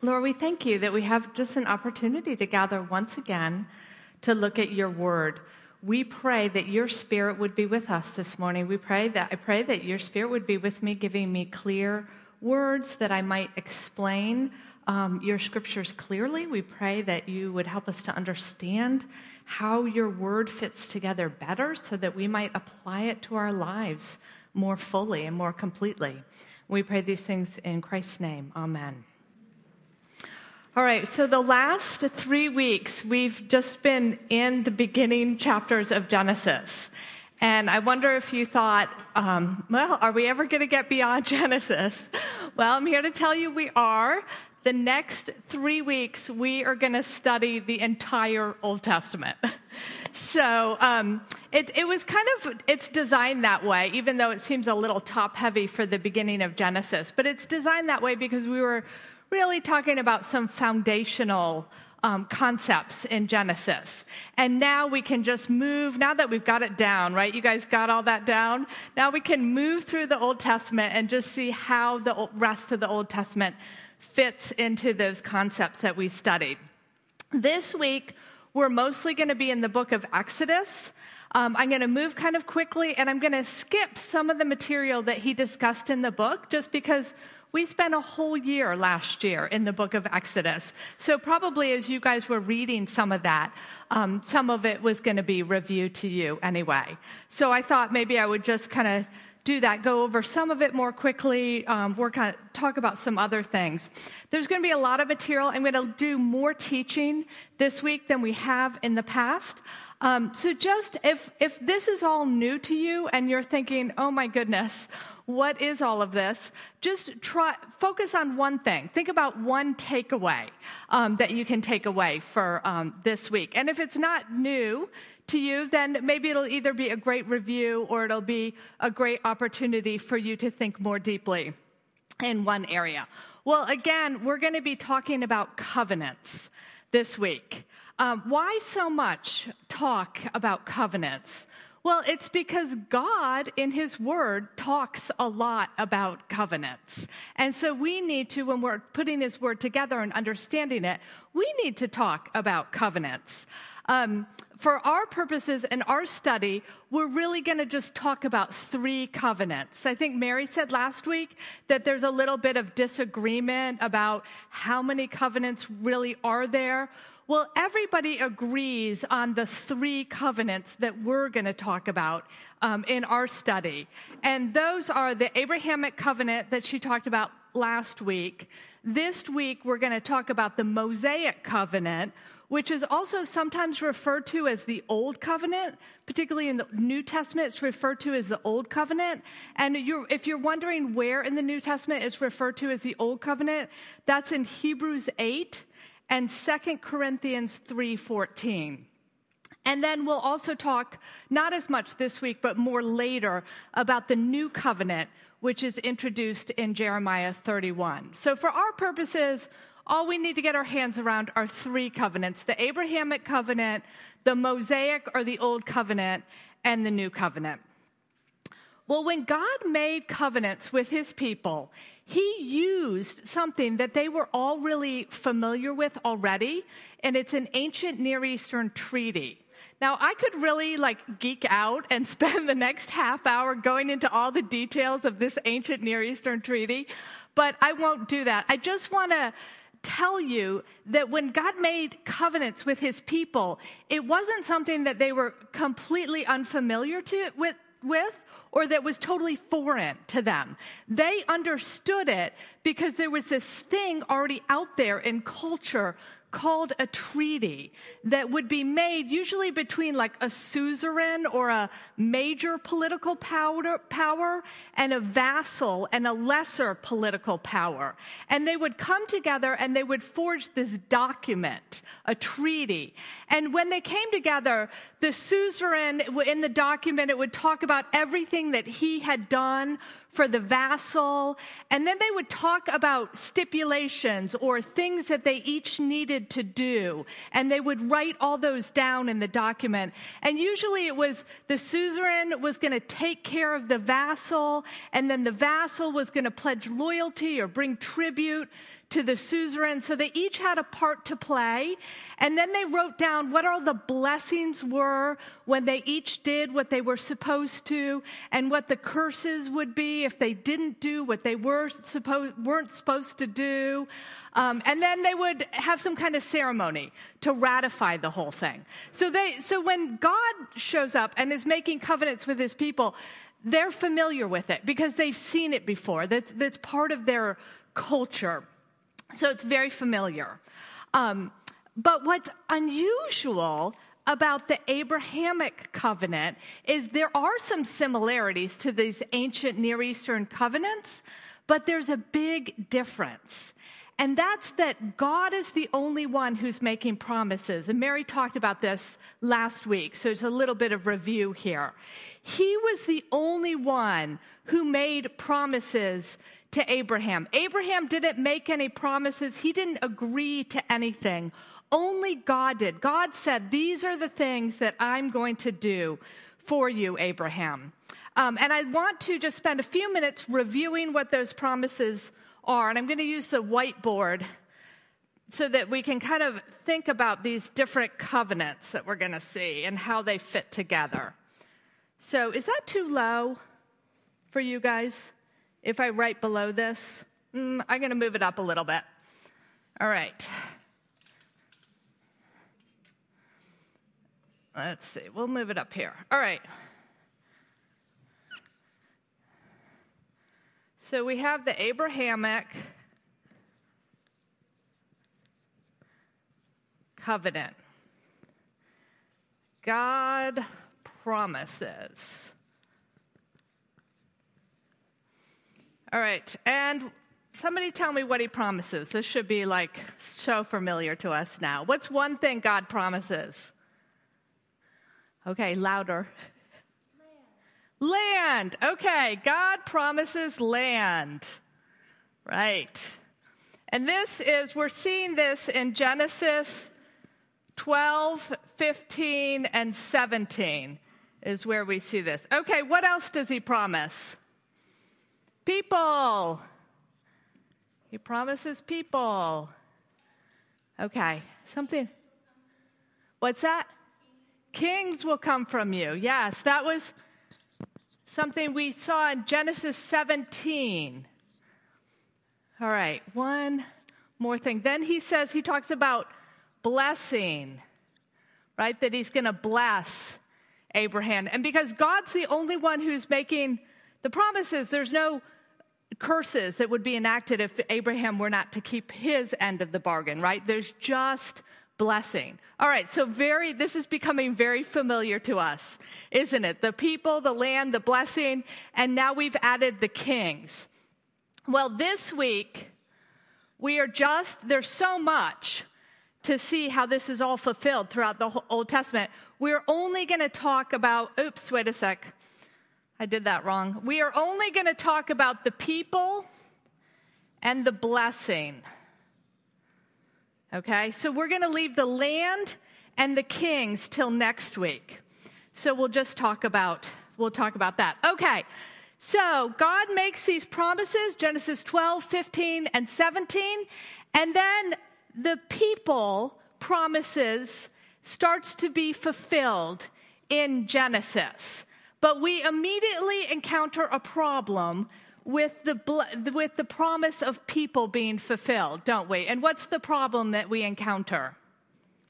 Lord, we thank you that we have just an opportunity to gather once again to look at your word. We pray that your spirit would be with us this morning. We pray that I pray that your spirit would be with me, giving me clear words that I might explain um, your scriptures clearly. We pray that you would help us to understand how your word fits together better so that we might apply it to our lives more fully and more completely. We pray these things in Christ's name. Amen. All right, so the last three weeks, we've just been in the beginning chapters of Genesis. And I wonder if you thought, um, well, are we ever going to get beyond Genesis? Well, I'm here to tell you we are the next three weeks, we are going to study the entire Old Testament. so um, it, it, was kind of it's designed that way, even though it seems a little top heavy for the beginning of Genesis. But it's designed that way because we were really talking about some foundational. Um, concepts in Genesis. And now we can just move, now that we've got it down, right? You guys got all that down? Now we can move through the Old Testament and just see how the rest of the Old Testament fits into those concepts that we studied. This week, we're mostly going to be in the book of Exodus. Um, I'm going to move kind of quickly and I'm going to skip some of the material that he discussed in the book just because we spent a whole year last year in the book of Exodus. So, probably as you guys were reading some of that, um, some of it was going to be reviewed to you anyway. So, I thought maybe I would just kind of do that, go over some of it more quickly, um, work on, talk about some other things. There's going to be a lot of material. I'm going to do more teaching this week than we have in the past. Um, so just if, if this is all new to you and you're thinking, oh my goodness, what is all of this? Just try, focus on one thing. Think about one takeaway um, that you can take away for um, this week. And if it's not new, to you, then maybe it'll either be a great review or it'll be a great opportunity for you to think more deeply in one area. Well, again, we're going to be talking about covenants this week. Um, why so much talk about covenants? Well, it's because God in His Word talks a lot about covenants. And so we need to, when we're putting His Word together and understanding it, we need to talk about covenants. Um, for our purposes and our study, we're really going to just talk about three covenants. I think Mary said last week that there's a little bit of disagreement about how many covenants really are there. Well, everybody agrees on the three covenants that we're going to talk about um, in our study. And those are the Abrahamic covenant that she talked about last week. This week, we're going to talk about the Mosaic covenant, which is also sometimes referred to as the Old Covenant, particularly in the New Testament, it's referred to as the Old Covenant. And you're, if you're wondering where in the New Testament it's referred to as the Old Covenant, that's in Hebrews 8 and 2 Corinthians 3:14. And then we'll also talk, not as much this week, but more later, about the new covenant, which is introduced in Jeremiah 31. So, for our purposes, all we need to get our hands around are three covenants the Abrahamic covenant, the Mosaic or the Old covenant, and the New covenant. Well, when God made covenants with his people, he used something that they were all really familiar with already, and it's an ancient Near Eastern treaty. Now, I could really like geek out and spend the next half hour going into all the details of this ancient Near Eastern treaty, but I won't do that. I just want to tell you that when God made covenants with his people, it wasn't something that they were completely unfamiliar to with with or that was totally foreign to them. They understood it because there was this thing already out there in culture called a treaty that would be made usually between like a suzerain or a major political power, power and a vassal and a lesser political power. And they would come together and they would forge this document, a treaty. And when they came together, the suzerain in the document, it would talk about everything that he had done for the vassal. And then they would talk about stipulations or things that they each needed to do. And they would write all those down in the document. And usually it was the suzerain was going to take care of the vassal, and then the vassal was going to pledge loyalty or bring tribute to the suzerain. So they each had a part to play. And then they wrote down what all the blessings were when they each did what they were supposed to and what the curses would be if they didn't do what they were supposed, weren't supposed to do. Um, and then they would have some kind of ceremony to ratify the whole thing. So they, so when God shows up and is making covenants with his people, they're familiar with it because they've seen it before. That's, that's part of their culture. So it's very familiar. Um, but what's unusual about the Abrahamic covenant is there are some similarities to these ancient Near Eastern covenants, but there's a big difference. And that's that God is the only one who's making promises. And Mary talked about this last week, so it's a little bit of review here. He was the only one who made promises to Abraham. Abraham didn't make any promises, he didn't agree to anything. Only God did. God said, These are the things that I'm going to do for you, Abraham. Um, and I want to just spend a few minutes reviewing what those promises are. And I'm going to use the whiteboard so that we can kind of think about these different covenants that we're going to see and how they fit together. So, is that too low for you guys? If I write below this, mm, I'm going to move it up a little bit. All right. Let's see, we'll move it up here. All right. So we have the Abrahamic covenant. God promises. All right, and somebody tell me what he promises. This should be like so familiar to us now. What's one thing God promises? Okay, louder. Land. land. Okay, God promises land. Right. And this is, we're seeing this in Genesis 12, 15, and 17 is where we see this. Okay, what else does he promise? People. He promises people. Okay, something. What's that? Kings will come from you. Yes, that was something we saw in Genesis 17. All right, one more thing. Then he says, he talks about blessing, right? That he's going to bless Abraham. And because God's the only one who's making the promises, there's no curses that would be enacted if Abraham were not to keep his end of the bargain, right? There's just blessing. All right, so very, this is becoming very familiar to us, isn't it? The people, the land, the blessing, and now we've added the kings. Well, this week, we are just, there's so much to see how this is all fulfilled throughout the Old Testament. We're only going to talk about, oops, wait a sec. I did that wrong. We are only going to talk about the people and the blessing. Okay, so we're going to leave the land and the kings till next week. So we'll just talk about we'll talk about that. Okay. So God makes these promises, Genesis 12, 15, and 17, and then the people promises starts to be fulfilled in Genesis. But we immediately encounter a problem with the, with the promise of people being fulfilled, don't we? And what's the problem that we encounter?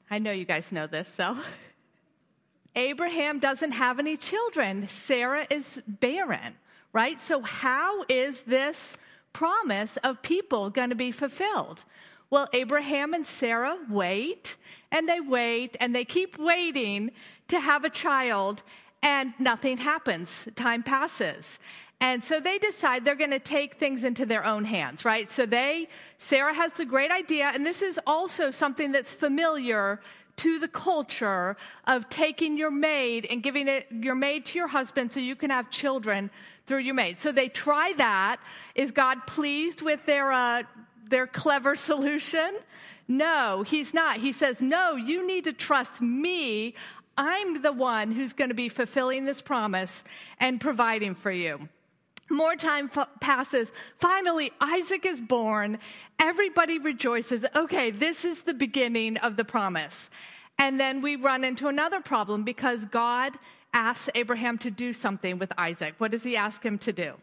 I know you guys know this, so. Abraham doesn't have any children. Sarah is barren, right? So, how is this promise of people going to be fulfilled? Well, Abraham and Sarah wait and they wait and they keep waiting to have a child and nothing happens. Time passes. And so they decide they're going to take things into their own hands, right? So they, Sarah has the great idea, and this is also something that's familiar to the culture of taking your maid and giving it, your maid to your husband so you can have children through your maid. So they try that. Is God pleased with their, uh, their clever solution? No, he's not. He says, no, you need to trust me. I'm the one who's going to be fulfilling this promise and providing for you. More time f- passes. Finally, Isaac is born. Everybody rejoices. Okay, this is the beginning of the promise. And then we run into another problem because God asks Abraham to do something with Isaac. What does he ask him to do?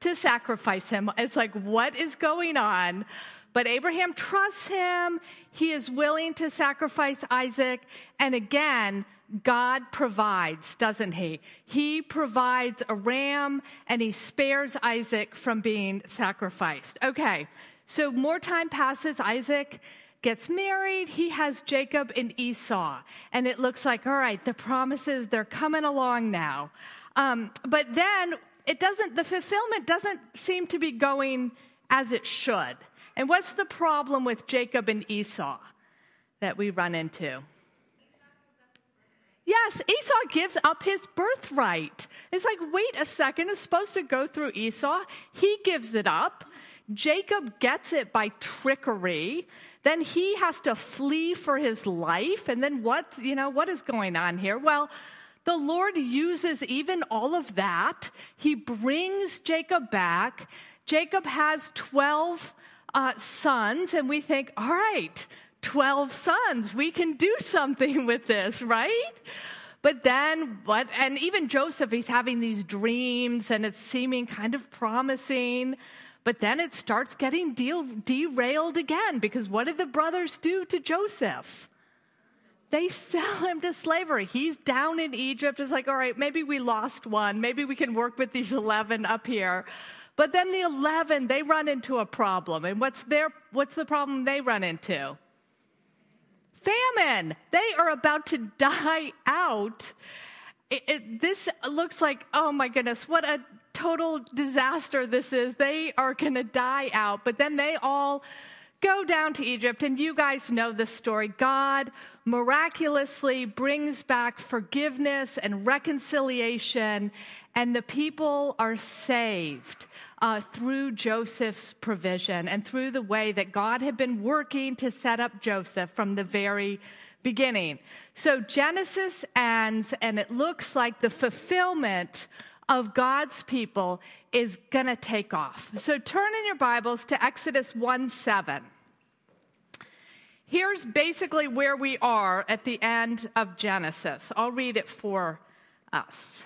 To sacrifice him. It's like, what is going on? But Abraham trusts him. He is willing to sacrifice Isaac. And again, God provides, doesn't he? He provides a ram and he spares Isaac from being sacrificed. Okay, so more time passes. Isaac gets married. He has Jacob and Esau. And it looks like, all right, the promises, they're coming along now. Um, but then it doesn't, the fulfillment doesn't seem to be going as it should. And what's the problem with Jacob and Esau that we run into? Yes, Esau gives up his birthright. It's like, wait a second, it's supposed to go through Esau. He gives it up. Jacob gets it by trickery. Then he has to flee for his life. And then what, you know, what is going on here? Well, the Lord uses even all of that. He brings Jacob back. Jacob has 12 uh, sons, and we think, all right, 12 sons. We can do something with this, right? But then what? And even Joseph, he's having these dreams and it's seeming kind of promising. But then it starts getting deal, derailed again because what did the brothers do to Joseph? They sell him to slavery. He's down in Egypt. It's like, all right, maybe we lost one. Maybe we can work with these 11 up here. But then the 11, they run into a problem. And what's their, what's the problem they run into? Famine. They are about to die out. It, it, this looks like, oh my goodness, what a total disaster this is. They are going to die out. But then they all go down to Egypt, and you guys know the story. God miraculously brings back forgiveness and reconciliation, and the people are saved uh, through Joseph's provision and through the way that God had been working to set up Joseph from the very beginning. So Genesis ends, and it looks like the fulfillment of God's people is going to take off. So turn in your Bibles to Exodus 1 7. Here's basically where we are at the end of Genesis. I'll read it for us.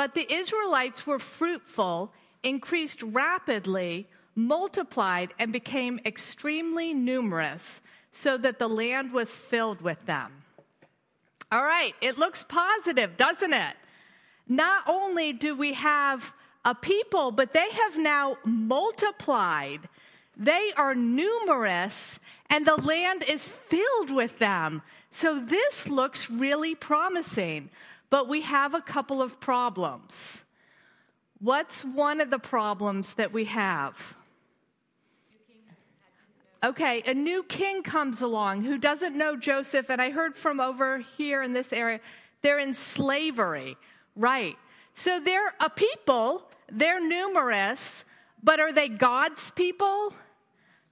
But the Israelites were fruitful increased rapidly, multiplied, and became extremely numerous, so that the land was filled with them. All right, it looks positive, doesn't it? Not only do we have a people, but they have now multiplied. They are numerous, and the land is filled with them. So this looks really promising. But we have a couple of problems. What's one of the problems that we have? Okay, a new king comes along who doesn't know Joseph, and I heard from over here in this area, they're in slavery, right? So they're a people, they're numerous, but are they God's people?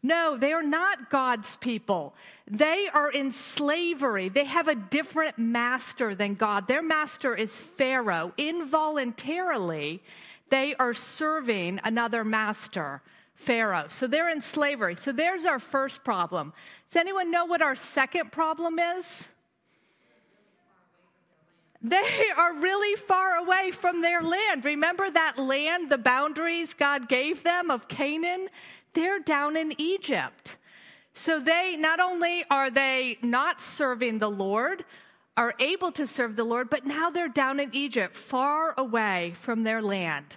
No, they are not God's people. They are in slavery. They have a different master than God. Their master is Pharaoh. Involuntarily, they are serving another master, Pharaoh. So they're in slavery. So there's our first problem. Does anyone know what our second problem is? They are really far away from their land. Remember that land, the boundaries God gave them of Canaan? They're down in Egypt. So they, not only are they not serving the Lord, are able to serve the Lord, but now they're down in Egypt, far away from their land.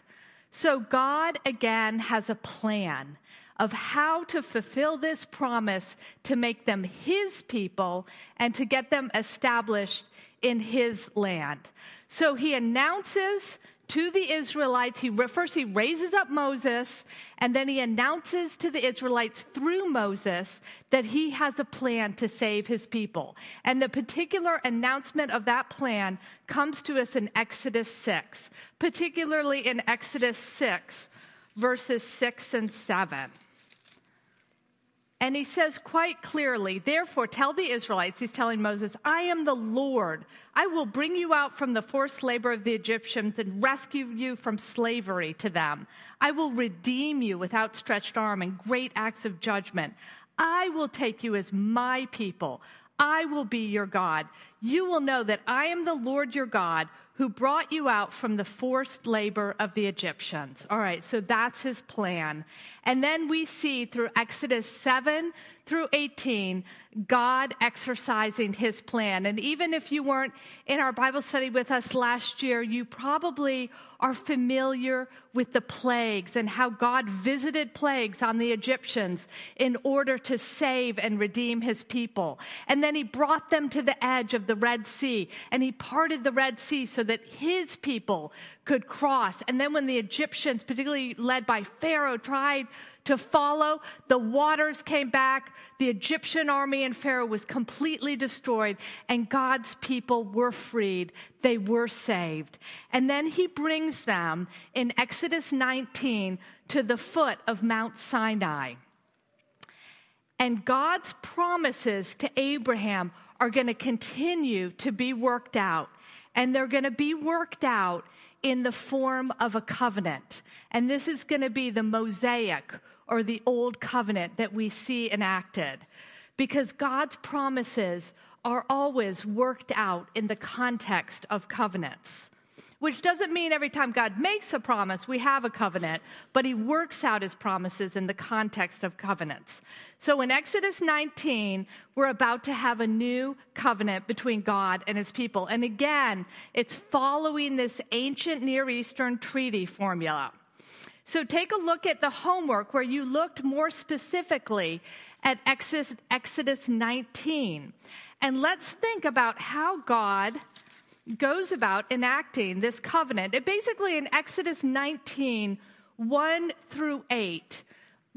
So God again has a plan of how to fulfill this promise to make them his people and to get them established in his land. So he announces to the Israelites. He first he raises up Moses, and then he announces to the Israelites through Moses that he has a plan to save his people. And the particular announcement of that plan comes to us in Exodus 6, particularly in Exodus 6, verses 6 and 7. And he says quite clearly, therefore, tell the Israelites, he's telling Moses, I am the Lord. I will bring you out from the forced labor of the Egyptians and rescue you from slavery to them. I will redeem you with outstretched arm and great acts of judgment. I will take you as my people. I will be your God. You will know that I am the Lord your God who brought you out from the forced labor of the Egyptians. All right, so that's his plan. And then we see through Exodus 7 through 18, God exercising his plan. And even if you weren't in our Bible study with us last year, you probably are familiar with the plagues and how God visited plagues on the Egyptians in order to save and redeem his people. And then he brought them to the edge of the Red Sea and he parted the Red Sea so that his people could cross. And then when the Egyptians, particularly led by Pharaoh, tried to follow. The waters came back. The Egyptian army and Pharaoh was completely destroyed, and God's people were freed. They were saved. And then he brings them in Exodus 19 to the foot of Mount Sinai. And God's promises to Abraham are going to continue to be worked out. And they're going to be worked out in the form of a covenant. And this is going to be the Mosaic or the old covenant that we see enacted. Because God's promises are always worked out in the context of covenants. Which doesn't mean every time God makes a promise, we have a covenant, but he works out his promises in the context of covenants. So in Exodus 19, we're about to have a new covenant between God and his people. And again, it's following this ancient Near Eastern treaty formula. So take a look at the homework where you looked more specifically at Exodus, Exodus 19. And let's think about how God goes about enacting this covenant. It basically in Exodus 19, 1 through 8,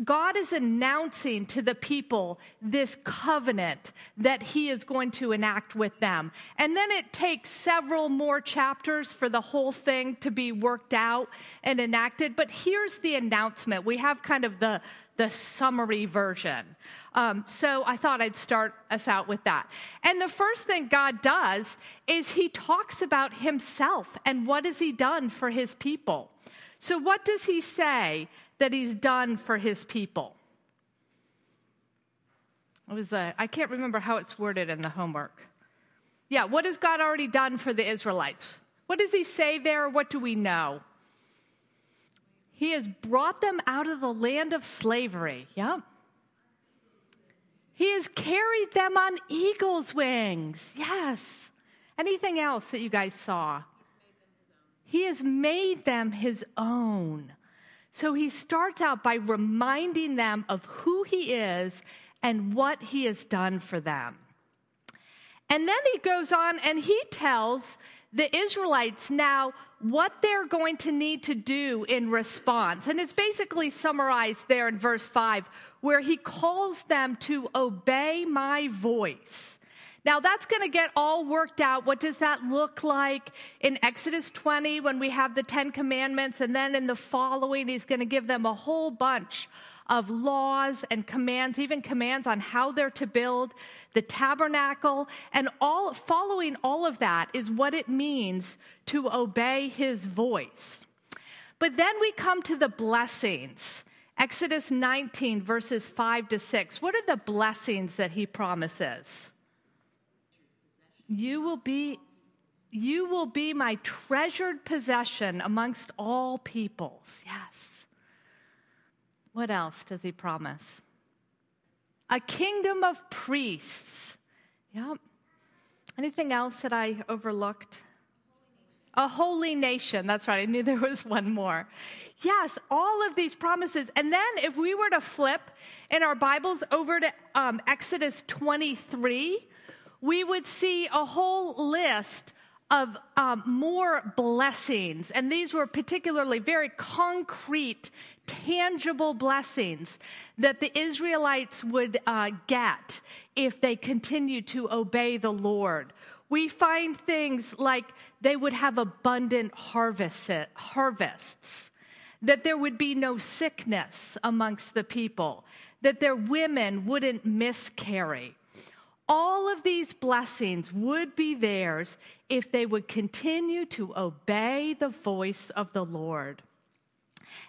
God is announcing to the people this covenant that he is going to enact with them. And then it takes several more chapters for the whole thing to be worked out and enacted. But here's the announcement. We have kind of the, the summary version. Um, so I thought I'd start us out with that. And the first thing God does is he talks about himself and what has he done for his people. So what does he say that he's done for his people? It was a, I can't remember how it's worded in the homework. Yeah, what has God already done for the Israelites? What does he say there? What do we know? He has brought them out of the land of slavery. Yep. He has carried them on eagle's wings. Yes. Anything else that you guys saw? He has made them his own. So he starts out by reminding them of who he is and what he has done for them. And then he goes on and he tells the Israelites now what they're going to need to do in response. And it's basically summarized there in verse 5, where he calls them to obey my voice. Now that's going to get all worked out. What does that look like in Exodus 20 when we have the 10 commandments? And then in the following, he's going to give them a whole bunch of laws and commands, even commands on how they're to build the tabernacle. And all, following all of that is what it means to obey his voice. But then we come to the blessings. Exodus 19, verses 5 to 6. What are the blessings that he promises? You will be you will be my treasured possession amongst all peoples. Yes. What else does he promise? A kingdom of priests. Yep. Anything else that I overlooked? A holy nation. That's right. I knew there was one more. Yes, all of these promises. And then if we were to flip in our Bibles over to um, Exodus 23, we would see a whole list of um, more blessings. And these were particularly very concrete, tangible blessings that the Israelites would uh, get if they continued to obey the Lord. We find things like they would have abundant harvests, harvests, that there would be no sickness amongst the people, that their women wouldn't miscarry all of these blessings would be theirs if they would continue to obey the voice of the Lord.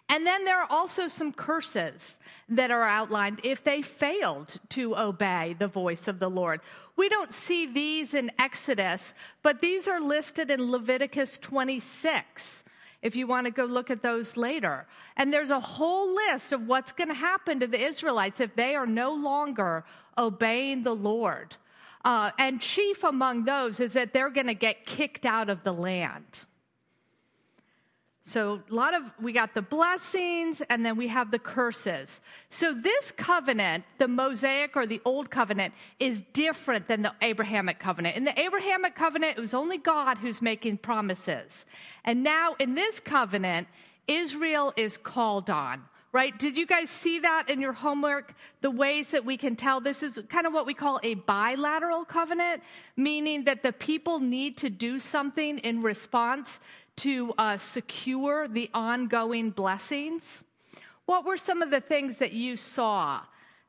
And then there are also some curses that are outlined if they failed to obey the voice of the Lord. We don't see these in Exodus, but these are listed in Leviticus 26 if you want to go look at those later. And there's a whole list of what's going to happen to the Israelites if they are no longer obeying the Lord. Uh, and chief among those is that they're going to get kicked out of the land. So, a lot of, we got the blessings and then we have the curses. So, this covenant, the Mosaic or the Old Covenant, is different than the Abrahamic covenant. In the Abrahamic covenant, it was only God who's making promises. And now in this covenant, Israel is called on right? Did you guys see that in your homework? The ways that we can tell this is kind of what we call a bilateral covenant, meaning that the people need to do something in response to uh, secure the ongoing blessings. What were some of the things that you saw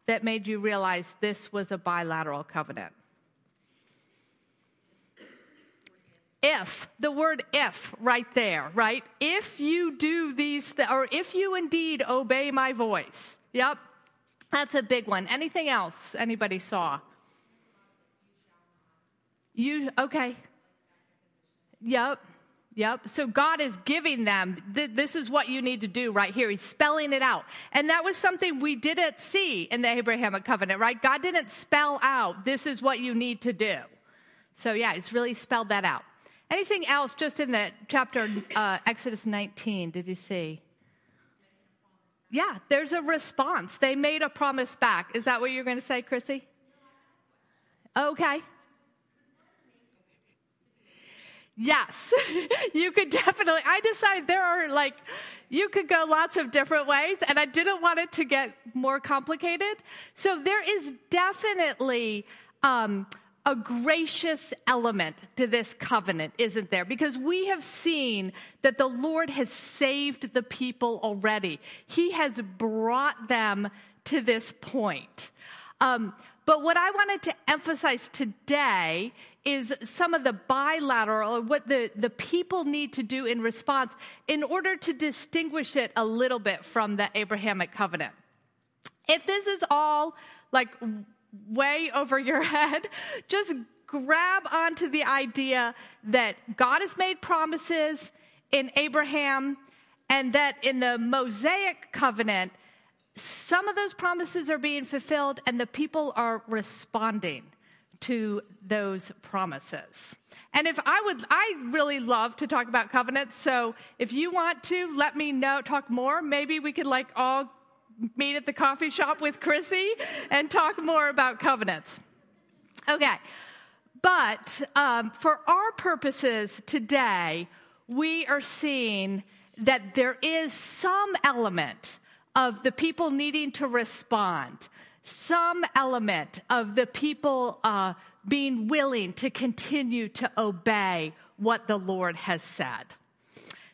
that made you realize this was a bilateral covenant? If, the word if right there, right? If you do these, th- or if you indeed obey my voice. Yep. That's a big one. Anything else anybody saw? You, okay. Yep. Yep. So God is giving them, th- this is what you need to do right here. He's spelling it out. And that was something we didn't see in the Abrahamic covenant, right? God didn't spell out, this is what you need to do. So yeah, he's really spelled that out. Anything else just in that chapter, uh, Exodus 19, did you see? Yeah, there's a response. They made a promise back. Is that what you're going to say, Chrissy? Okay. Yes, you could definitely. I decided there are like, you could go lots of different ways, and I didn't want it to get more complicated. So there is definitely um, a gracious element to this covenant, isn't there? Because we have seen that the Lord has saved the people already. He has brought them to this point. Um, but what I wanted to emphasize today is some of the bilateral, what the, the people need to do in response in order to distinguish it a little bit from the Abrahamic covenant. If this is all like way over your head, just grab onto the idea that God has made promises in Abraham and that in the Mosaic covenant, some of those promises are being fulfilled and the people are responding to those promises. And if I would, I really love to talk about covenants. So if you want to, let me know, talk more. Maybe we could like all meet at the coffee shop with Chrissy and talk more about covenants. Okay. But um, for our purposes today, we are seeing that there is some element of the people needing to respond, some element of the people uh, being willing to continue to obey what the Lord has said.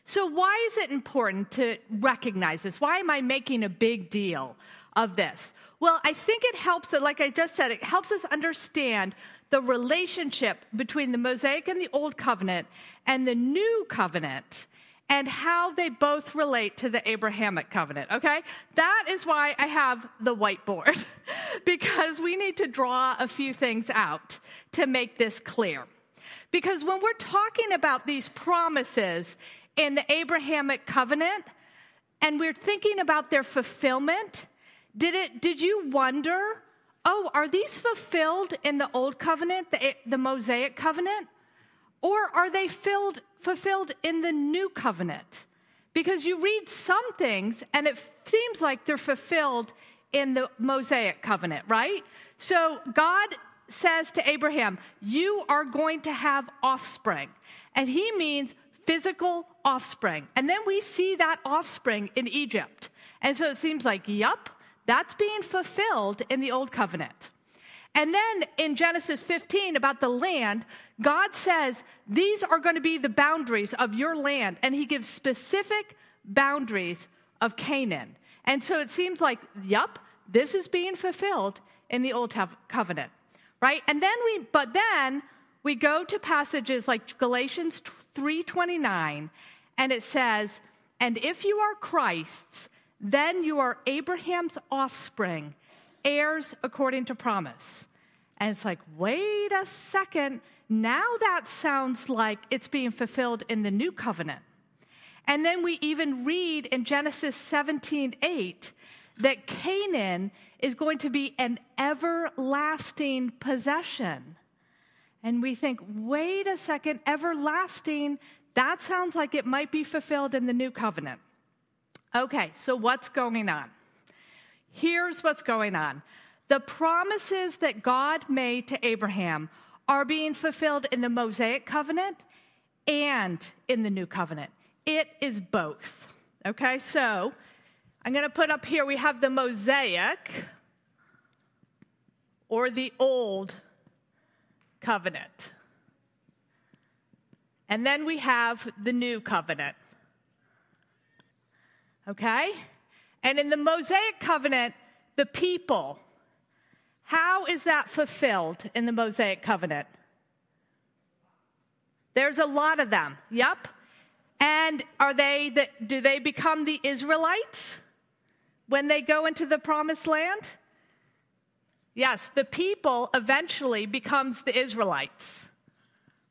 So, why is it important to recognize this? Why am I making a big deal of this? Well, I think it helps that, like I just said, it helps us understand the relationship between the Mosaic and the Old Covenant and the New Covenant and how they both relate to the Abrahamic covenant, okay? That is why I have the whiteboard, because we need to draw a few things out to make this clear. Because when we're talking about these promises, in the Abrahamic covenant and we're thinking about their fulfillment, did it did you wonder, oh, are these fulfilled in the old covenant, the, the Mosaic covenant? Or are they filled, fulfilled in the new covenant? Because you read some things and it seems like they're fulfilled in the Mosaic covenant, right? So God says to Abraham, You are going to have offspring. And he means physical offspring. And then we see that offspring in Egypt. And so it seems like, yup, that's being fulfilled in the old covenant. And then in Genesis 15 about the land, God says, These are going to be the boundaries of your land. And he gives specific boundaries of Canaan. And so it seems like, yup, this is being fulfilled in the old covenant, right? And then we, but then we go to passages like Galatians 3:29 and it says, "And if you are Christ's, then you are Abraham's offspring, heirs according to promise." And it's like, "Wait a second, now that sounds like it's being fulfilled in the new covenant." And then we even read in Genesis 17:8 that Canaan is going to be an everlasting possession. And we think, wait a second, everlasting, that sounds like it might be fulfilled in the new covenant. Okay, so what's going on? Here's what's going on the promises that God made to Abraham are being fulfilled in the Mosaic covenant and in the new covenant. It is both. Okay, so I'm going to put up here we have the Mosaic or the old covenant. And then we have the new covenant. Okay? And in the Mosaic covenant, the people, how is that fulfilled in the Mosaic covenant? There's a lot of them. Yep. And are they that do they become the Israelites when they go into the promised land? Yes, the people eventually becomes the Israelites,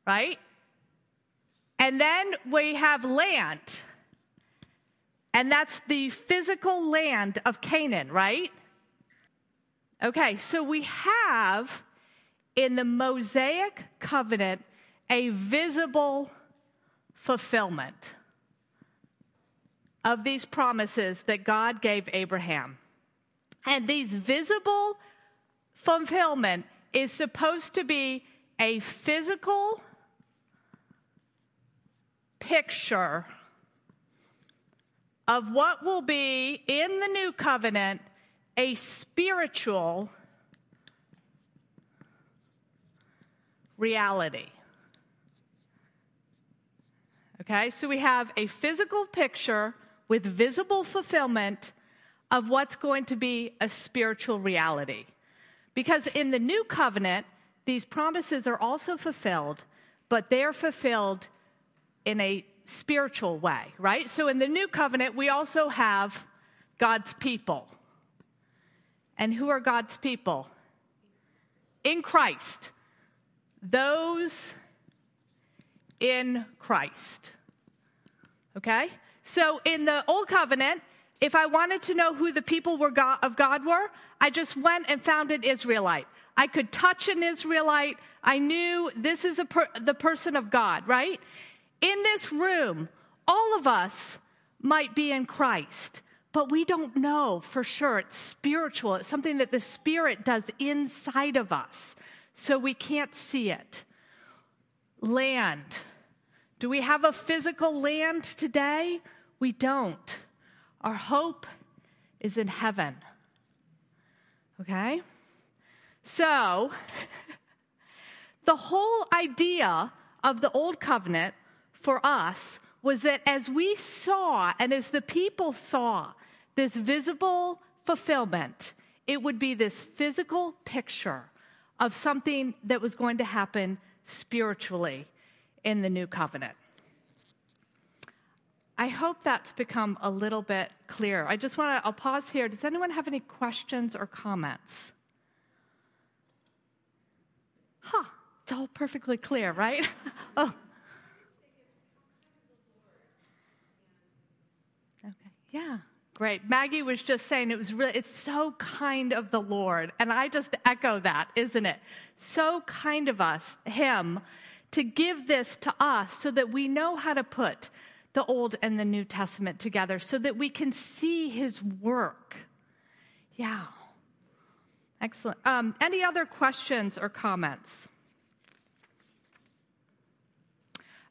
right? And then we have land. And that's the physical land of Canaan, right? Okay, so we have in the Mosaic covenant a visible fulfillment of these promises that God gave Abraham. And these visible fulfillment is supposed to be a physical picture of what will be in the new covenant a spiritual reality. Okay, so we have a physical picture with visible fulfillment of what's going to be a spiritual reality. Because in the new covenant, these promises are also fulfilled, but they're fulfilled in a spiritual way, right? So in the new covenant, we also have God's people. And who are God's people? In Christ. Those in Christ. Okay? So in the old covenant, if I wanted to know who the people were God, of God were, I just went and found an Israelite. I could touch an Israelite. I knew this is per, the person of God, right? In this room, all of us might be in Christ, but we don't know for sure. It's spiritual. It's something that the Spirit does inside of us, so we can't see it. Land. Do we have a physical land today? We don't. Our hope is in heaven. Okay? So, the whole idea of the old covenant for us was that as we saw and as the people saw this visible fulfillment, it would be this physical picture of something that was going to happen spiritually in the new covenant. I hope that's become a little bit clearer. I just want to, I'll pause here. Does anyone have any questions or comments? Huh, it's all perfectly clear, right? oh. Okay, yeah. Great. Maggie was just saying it was really, it's so kind of the Lord. And I just echo that, isn't it? So kind of us, Him, to give this to us so that we know how to put the Old and the New Testament together so that we can see His work. Yeah. Excellent. Um, any other questions or comments?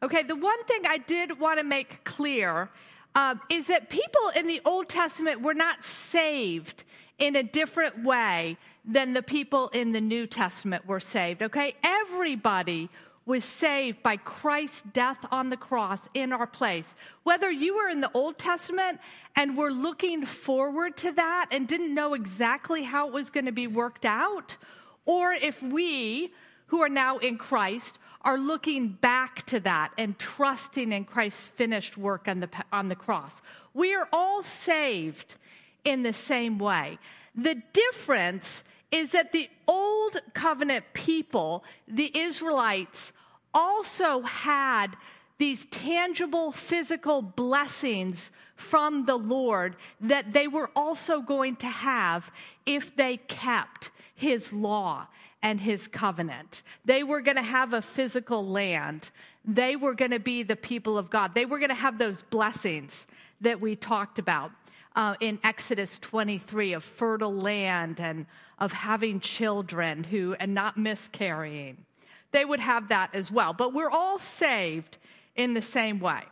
Okay, the one thing I did want to make clear um, is that people in the Old Testament were not saved in a different way than the people in the New Testament were saved. Okay, everybody was saved by Christ's death on the cross in our place. Whether you were in the Old Testament and were looking forward to that and didn't know exactly how it was going to be worked out, or if we who are now in Christ are looking back to that and trusting in Christ's finished work on the, on the cross. We are all saved in the same way. The difference is that the old covenant people, the Israelites, also had these tangible physical blessings from the Lord that they were also going to have if they kept his law and his covenant. They were going to have a physical land. They were going to be the people of God. They were going to have those blessings that we talked about uh, in Exodus 23 of fertile land and of having children who and not miscarrying. They would have that as well. But we're all saved in the same way.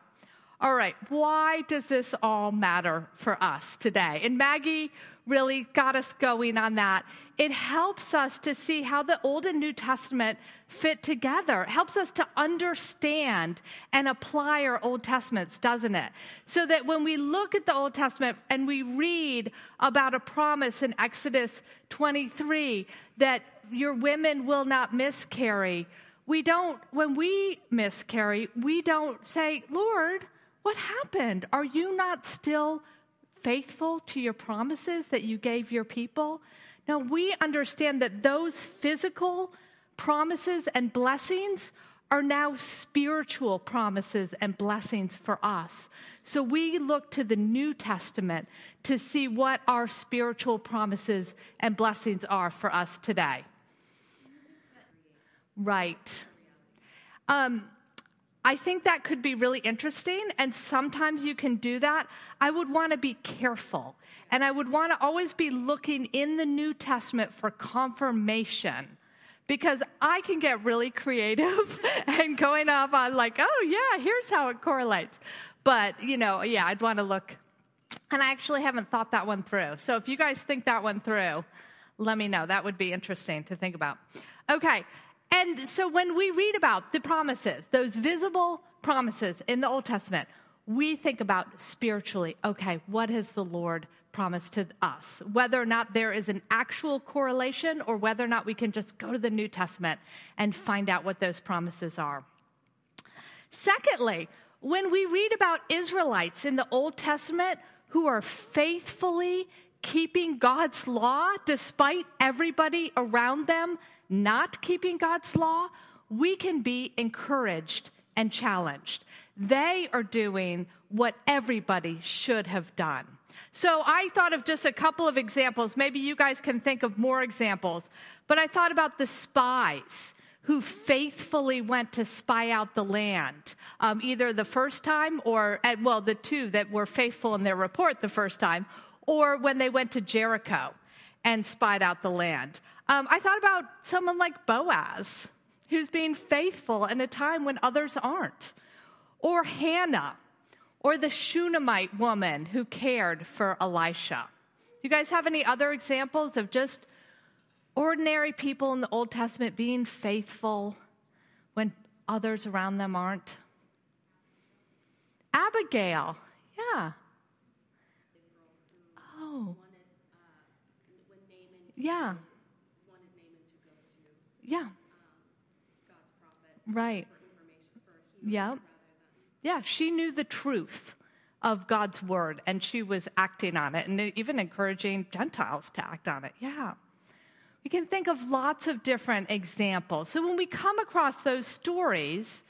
All right, why does this all matter for us today? And Maggie really got us going on that. It helps us to see how the Old and New Testament fit together. It helps us to understand and apply our Old Testaments, doesn't it? So that when we look at the Old Testament and we read about a promise in Exodus 23 that your women will not miscarry, we don't, when we miscarry, we don't say, Lord, what happened? Are you not still faithful to your promises that you gave your people? Now, we understand that those physical promises and blessings are now spiritual promises and blessings for us. So we look to the New Testament to see what our spiritual promises and blessings are for us today. Right. Um, I think that could be really interesting, and sometimes you can do that. I would want to be careful, and I would want to always be looking in the New Testament for confirmation because I can get really creative and going off on, like, oh, yeah, here's how it correlates. But, you know, yeah, I'd want to look. And I actually haven't thought that one through. So if you guys think that one through, let me know. That would be interesting to think about. Okay, and so when we read about the promises, those visible promises in the Old Testament, we think about spiritually, okay, what has the Lord promised to us? Whether or not there is an actual correlation or whether or not we can just go to the New Testament and find out what those promises are. Secondly, when we read about Israelites in the Old Testament who are faithfully keeping God's law despite everybody around them not keeping God's law, we can be encouraged and challenged. They are doing what everybody should have done. So I thought of just a couple of examples. Maybe you guys can think of more examples. But I thought about the spies who faithfully went to spy out the land, um, either the first time or, at, well, the two that were faithful in their report the first time, or when they went to Jericho and spied out the land. Um, I thought about someone like Boaz, who's being faithful in a time when others aren't, or Hannah, or the Shunammite woman who cared for Elisha. You guys have any other examples of just ordinary people in the Old Testament being faithful when others around them aren't? Abigail, yeah. Oh. Yeah. Yeah. Right. Yeah. Yeah, she knew the truth of God's word and she was acting on it and even encouraging Gentiles to act on it. Yeah. We can think of lots of different examples. So when we come across those stories,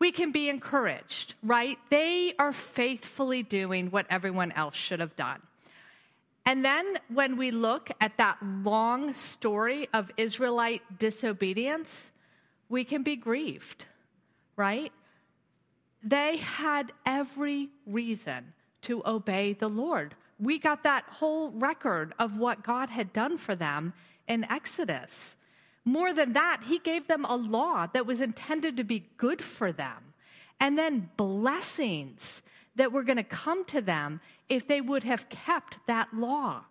we can be encouraged, right? They are faithfully doing what everyone else should have done. And then when we look at that long story of Israelite disobedience, we can be grieved, right? They had every reason to obey the Lord. We got that whole record of what God had done for them in Exodus. More than that, he gave them a law that was intended to be good for them, and then blessings that were going to come to them if they would have kept that law.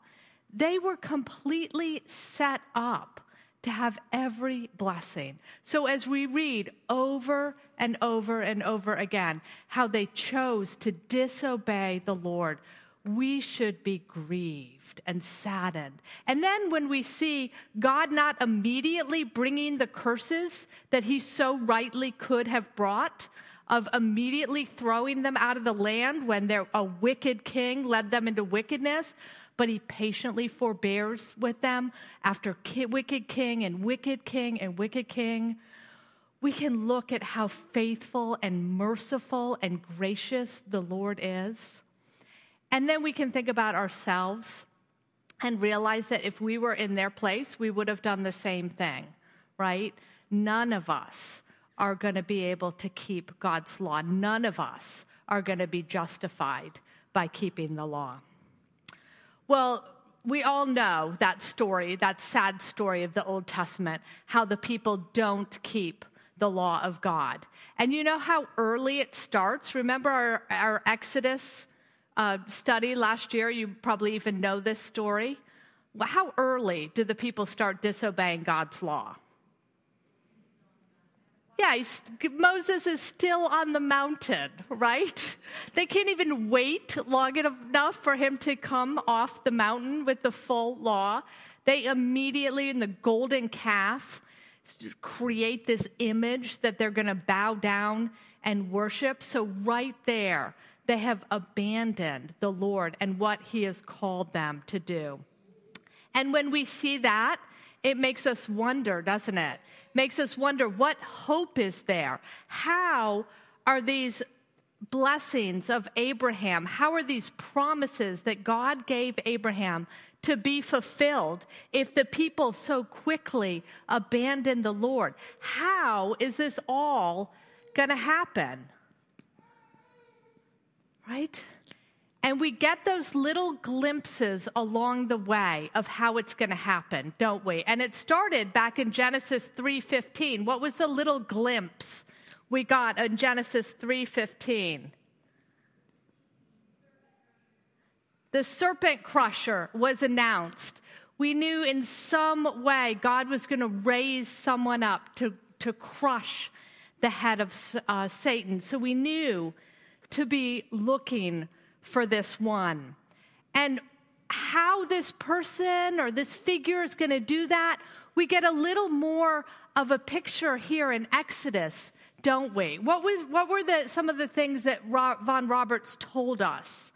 They were completely set up to have every blessing. So, as we read over and over and over again how they chose to disobey the Lord, we should be grieved and saddened. And then when we see God not immediately bringing the curses that he so rightly could have brought, of immediately throwing them out of the land when a wicked king led them into wickedness, but he patiently forbears with them after ki- wicked king and wicked king and wicked king. We can look at how faithful and merciful and gracious the Lord is. And then we can think about ourselves and realize that if we were in their place, we would have done the same thing, right? None of us are going to be able to keep God's law. None of us are going to be justified by keeping the law. Well, we all know that story, that sad story of the Old Testament, how the people don't keep the law of God. And you know how early it starts? Remember our, our Exodus uh, study last year, you probably even know this story. How early do the people start disobeying God's law? Yeah, Moses is still on the mountain, right? They can't even wait long enough for him to come off the mountain with the full law. They immediately, in the golden calf, create this image that they're going to bow down and worship. So, right there, they have abandoned the Lord and what He has called them to do. And when we see that, it makes us wonder, doesn't it? Makes us wonder what hope is there? How are these blessings of Abraham, how are these promises that God gave Abraham to be fulfilled if the people so quickly abandon the Lord? How is this all going to happen? right? And we get those little glimpses along the way of how it's going to happen, don't we? And it started back in Genesis 3:15. What was the little glimpse we got in Genesis 3:15? The serpent crusher was announced. We knew in some way God was going to raise someone up to, to crush the head of uh, Satan. So we knew to be looking for this one. And how this person or this figure is going to do that, we get a little more of a picture here in Exodus, don't we? What, was, what were the, some of the things that Vaughan Roberts told us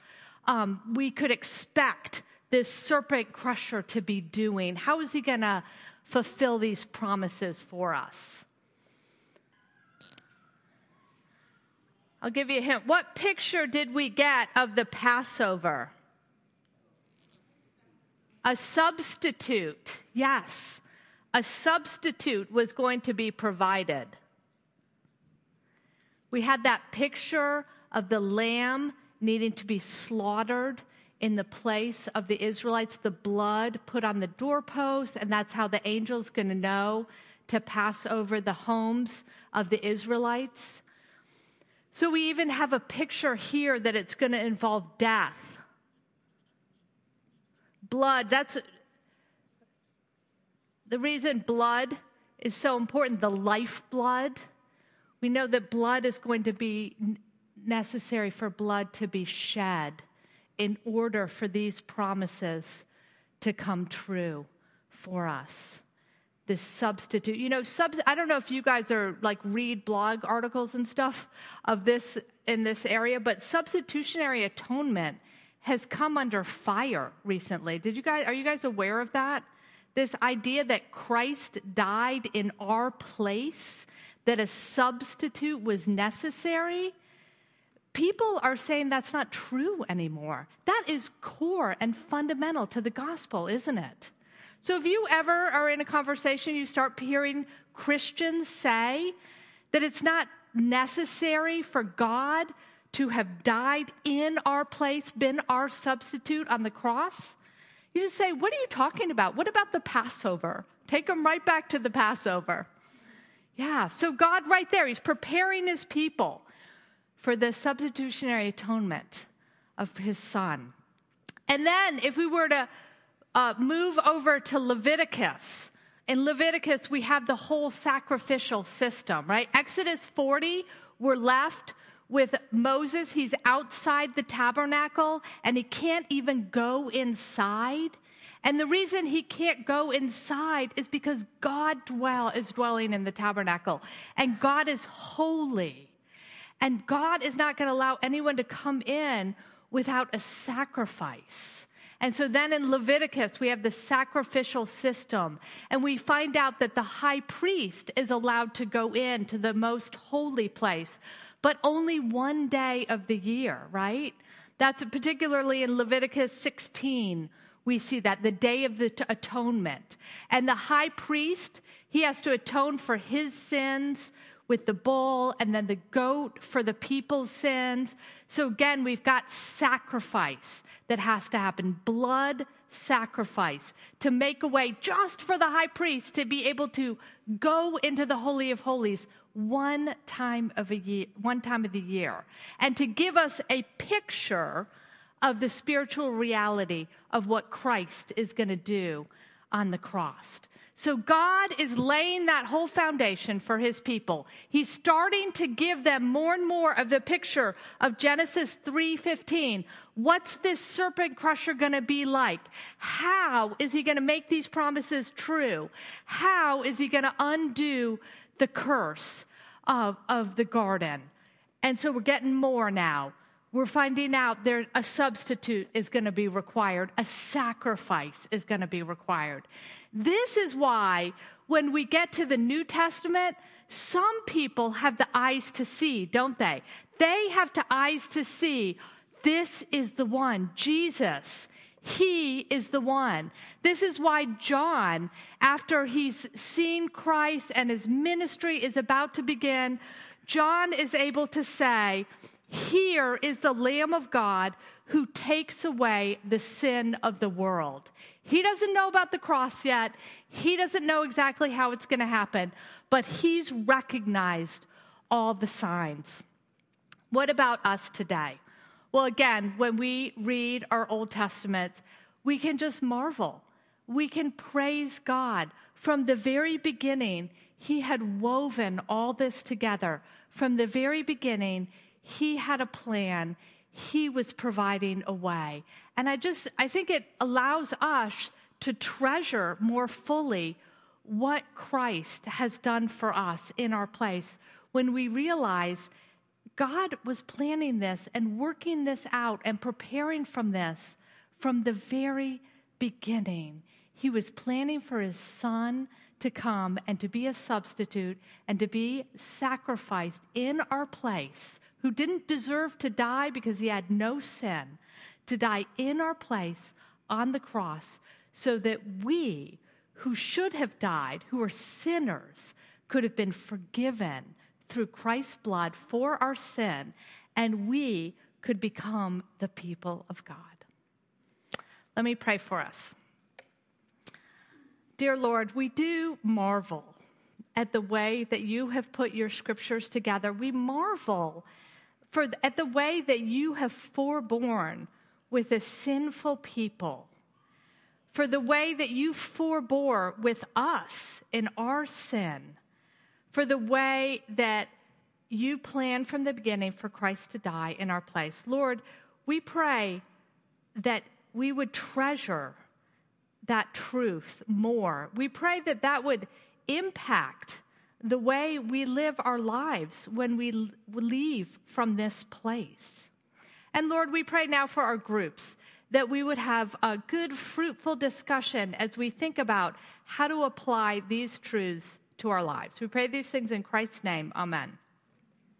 um, we could expect this serpent crusher to be doing? How is he going to fulfill these promises for us? I'll give you a hint. What picture did we get of the Passover? A substitute. Yes, a substitute was going to be provided. We had that picture of the lamb needing to be slaughtered in the place of the Israelites, the blood put on the doorpost, and that's how the angel's going to know to pass over the homes of the Israelites. So we even have a picture here that it's going to involve death. Blood, that's the reason blood is so important, the lifeblood. We know that blood is going to be necessary for blood to be shed in order for these promises to come true for us this substitute. You know, subs- I don't know if you guys are like read blog articles and stuff of this in this area, but substitutionary atonement has come under fire recently. Did you guys are you guys aware of that? This idea that Christ died in our place, that a substitute was necessary. People are saying that's not true anymore. That is core and fundamental to the gospel, isn't it? So if you ever are in a conversation, you start hearing Christians say that it's not necessary for God to have died in our place, been our substitute on the cross, You just say, What are you talking about? What about the Passover? Take them right back to the Passover. Yeah, so God, right there, He's preparing His people for the substitutionary atonement of His Son. And then, if we were to uh, move over to Leviticus, in Leviticus, we have the whole sacrificial system, right? Exodus 40, we're left with Moses. He's outside the tabernacle and he can't even go inside. And the reason he can't go inside is because God dwell is dwelling in the tabernacle and God is holy. And God is not going to allow anyone to come in without a sacrifice. And so then in Leviticus, we have the sacrificial system, and we find out that the high priest is allowed to go into the most holy place, but only one day of the year, right? That's particularly in Leviticus 16. We see that the day of the atonement. And the high priest, he has to atone for his sins with the bull and then the goat for the people's sins. So again, we've got sacrifice that has to happen blood sacrifice to make a way just for the high priest to be able to go into the holy of holies one time of a year one time of the year and to give us a picture of the spiritual reality of what Christ is going to do on the cross so God is laying that whole foundation for his people. He's starting to give them more and more of the picture of Genesis 3:15. What's this serpent crusher going to be like? How is he going to make these promises true? How is he going to undo the curse of, of the garden? And so we're getting more now we're finding out there a substitute is going to be required, a sacrifice is going to be required. This is why when we get to the New Testament, some people have the eyes to see, don't they? They have the eyes to see this is the one, Jesus. He is the one. This is why John, after he's seen Christ and his ministry is about to begin, John is able to say, here is the Lamb of God who takes away the sin of the world. He doesn't know about the cross yet. He doesn't know exactly how it's going to happen, but he's recognized all the signs. What about us today? Well, again, when we read our Old Testament, we can just marvel. We can praise God. From the very beginning, He had woven all this together. From the very beginning, he had a plan. He was providing a way. And I just, I think it allows us to treasure more fully what Christ has done for us in our place when we realize God was planning this and working this out and preparing from this from the very beginning. He was planning for his son to come and to be a substitute and to be sacrificed in our place who didn't deserve to die because he had no sin, to die in our place on the cross so that we, who should have died, who are sinners, could have been forgiven through Christ's blood for our sin, and we could become the people of God. Let me pray for us. Dear Lord, we do marvel at the way that you have put your scriptures together. We marvel for at the way that you have forborne with a sinful people, for the way that you forbore with us in our sin, for the way that you planned from the beginning for Christ to die in our place. Lord, we pray that we would treasure that truth more. We pray that that would impact the way we live our lives when we leave from this place. And Lord, we pray now for our groups that we would have a good, fruitful discussion as we think about how to apply these truths to our lives. We pray these things in Christ's name. Amen.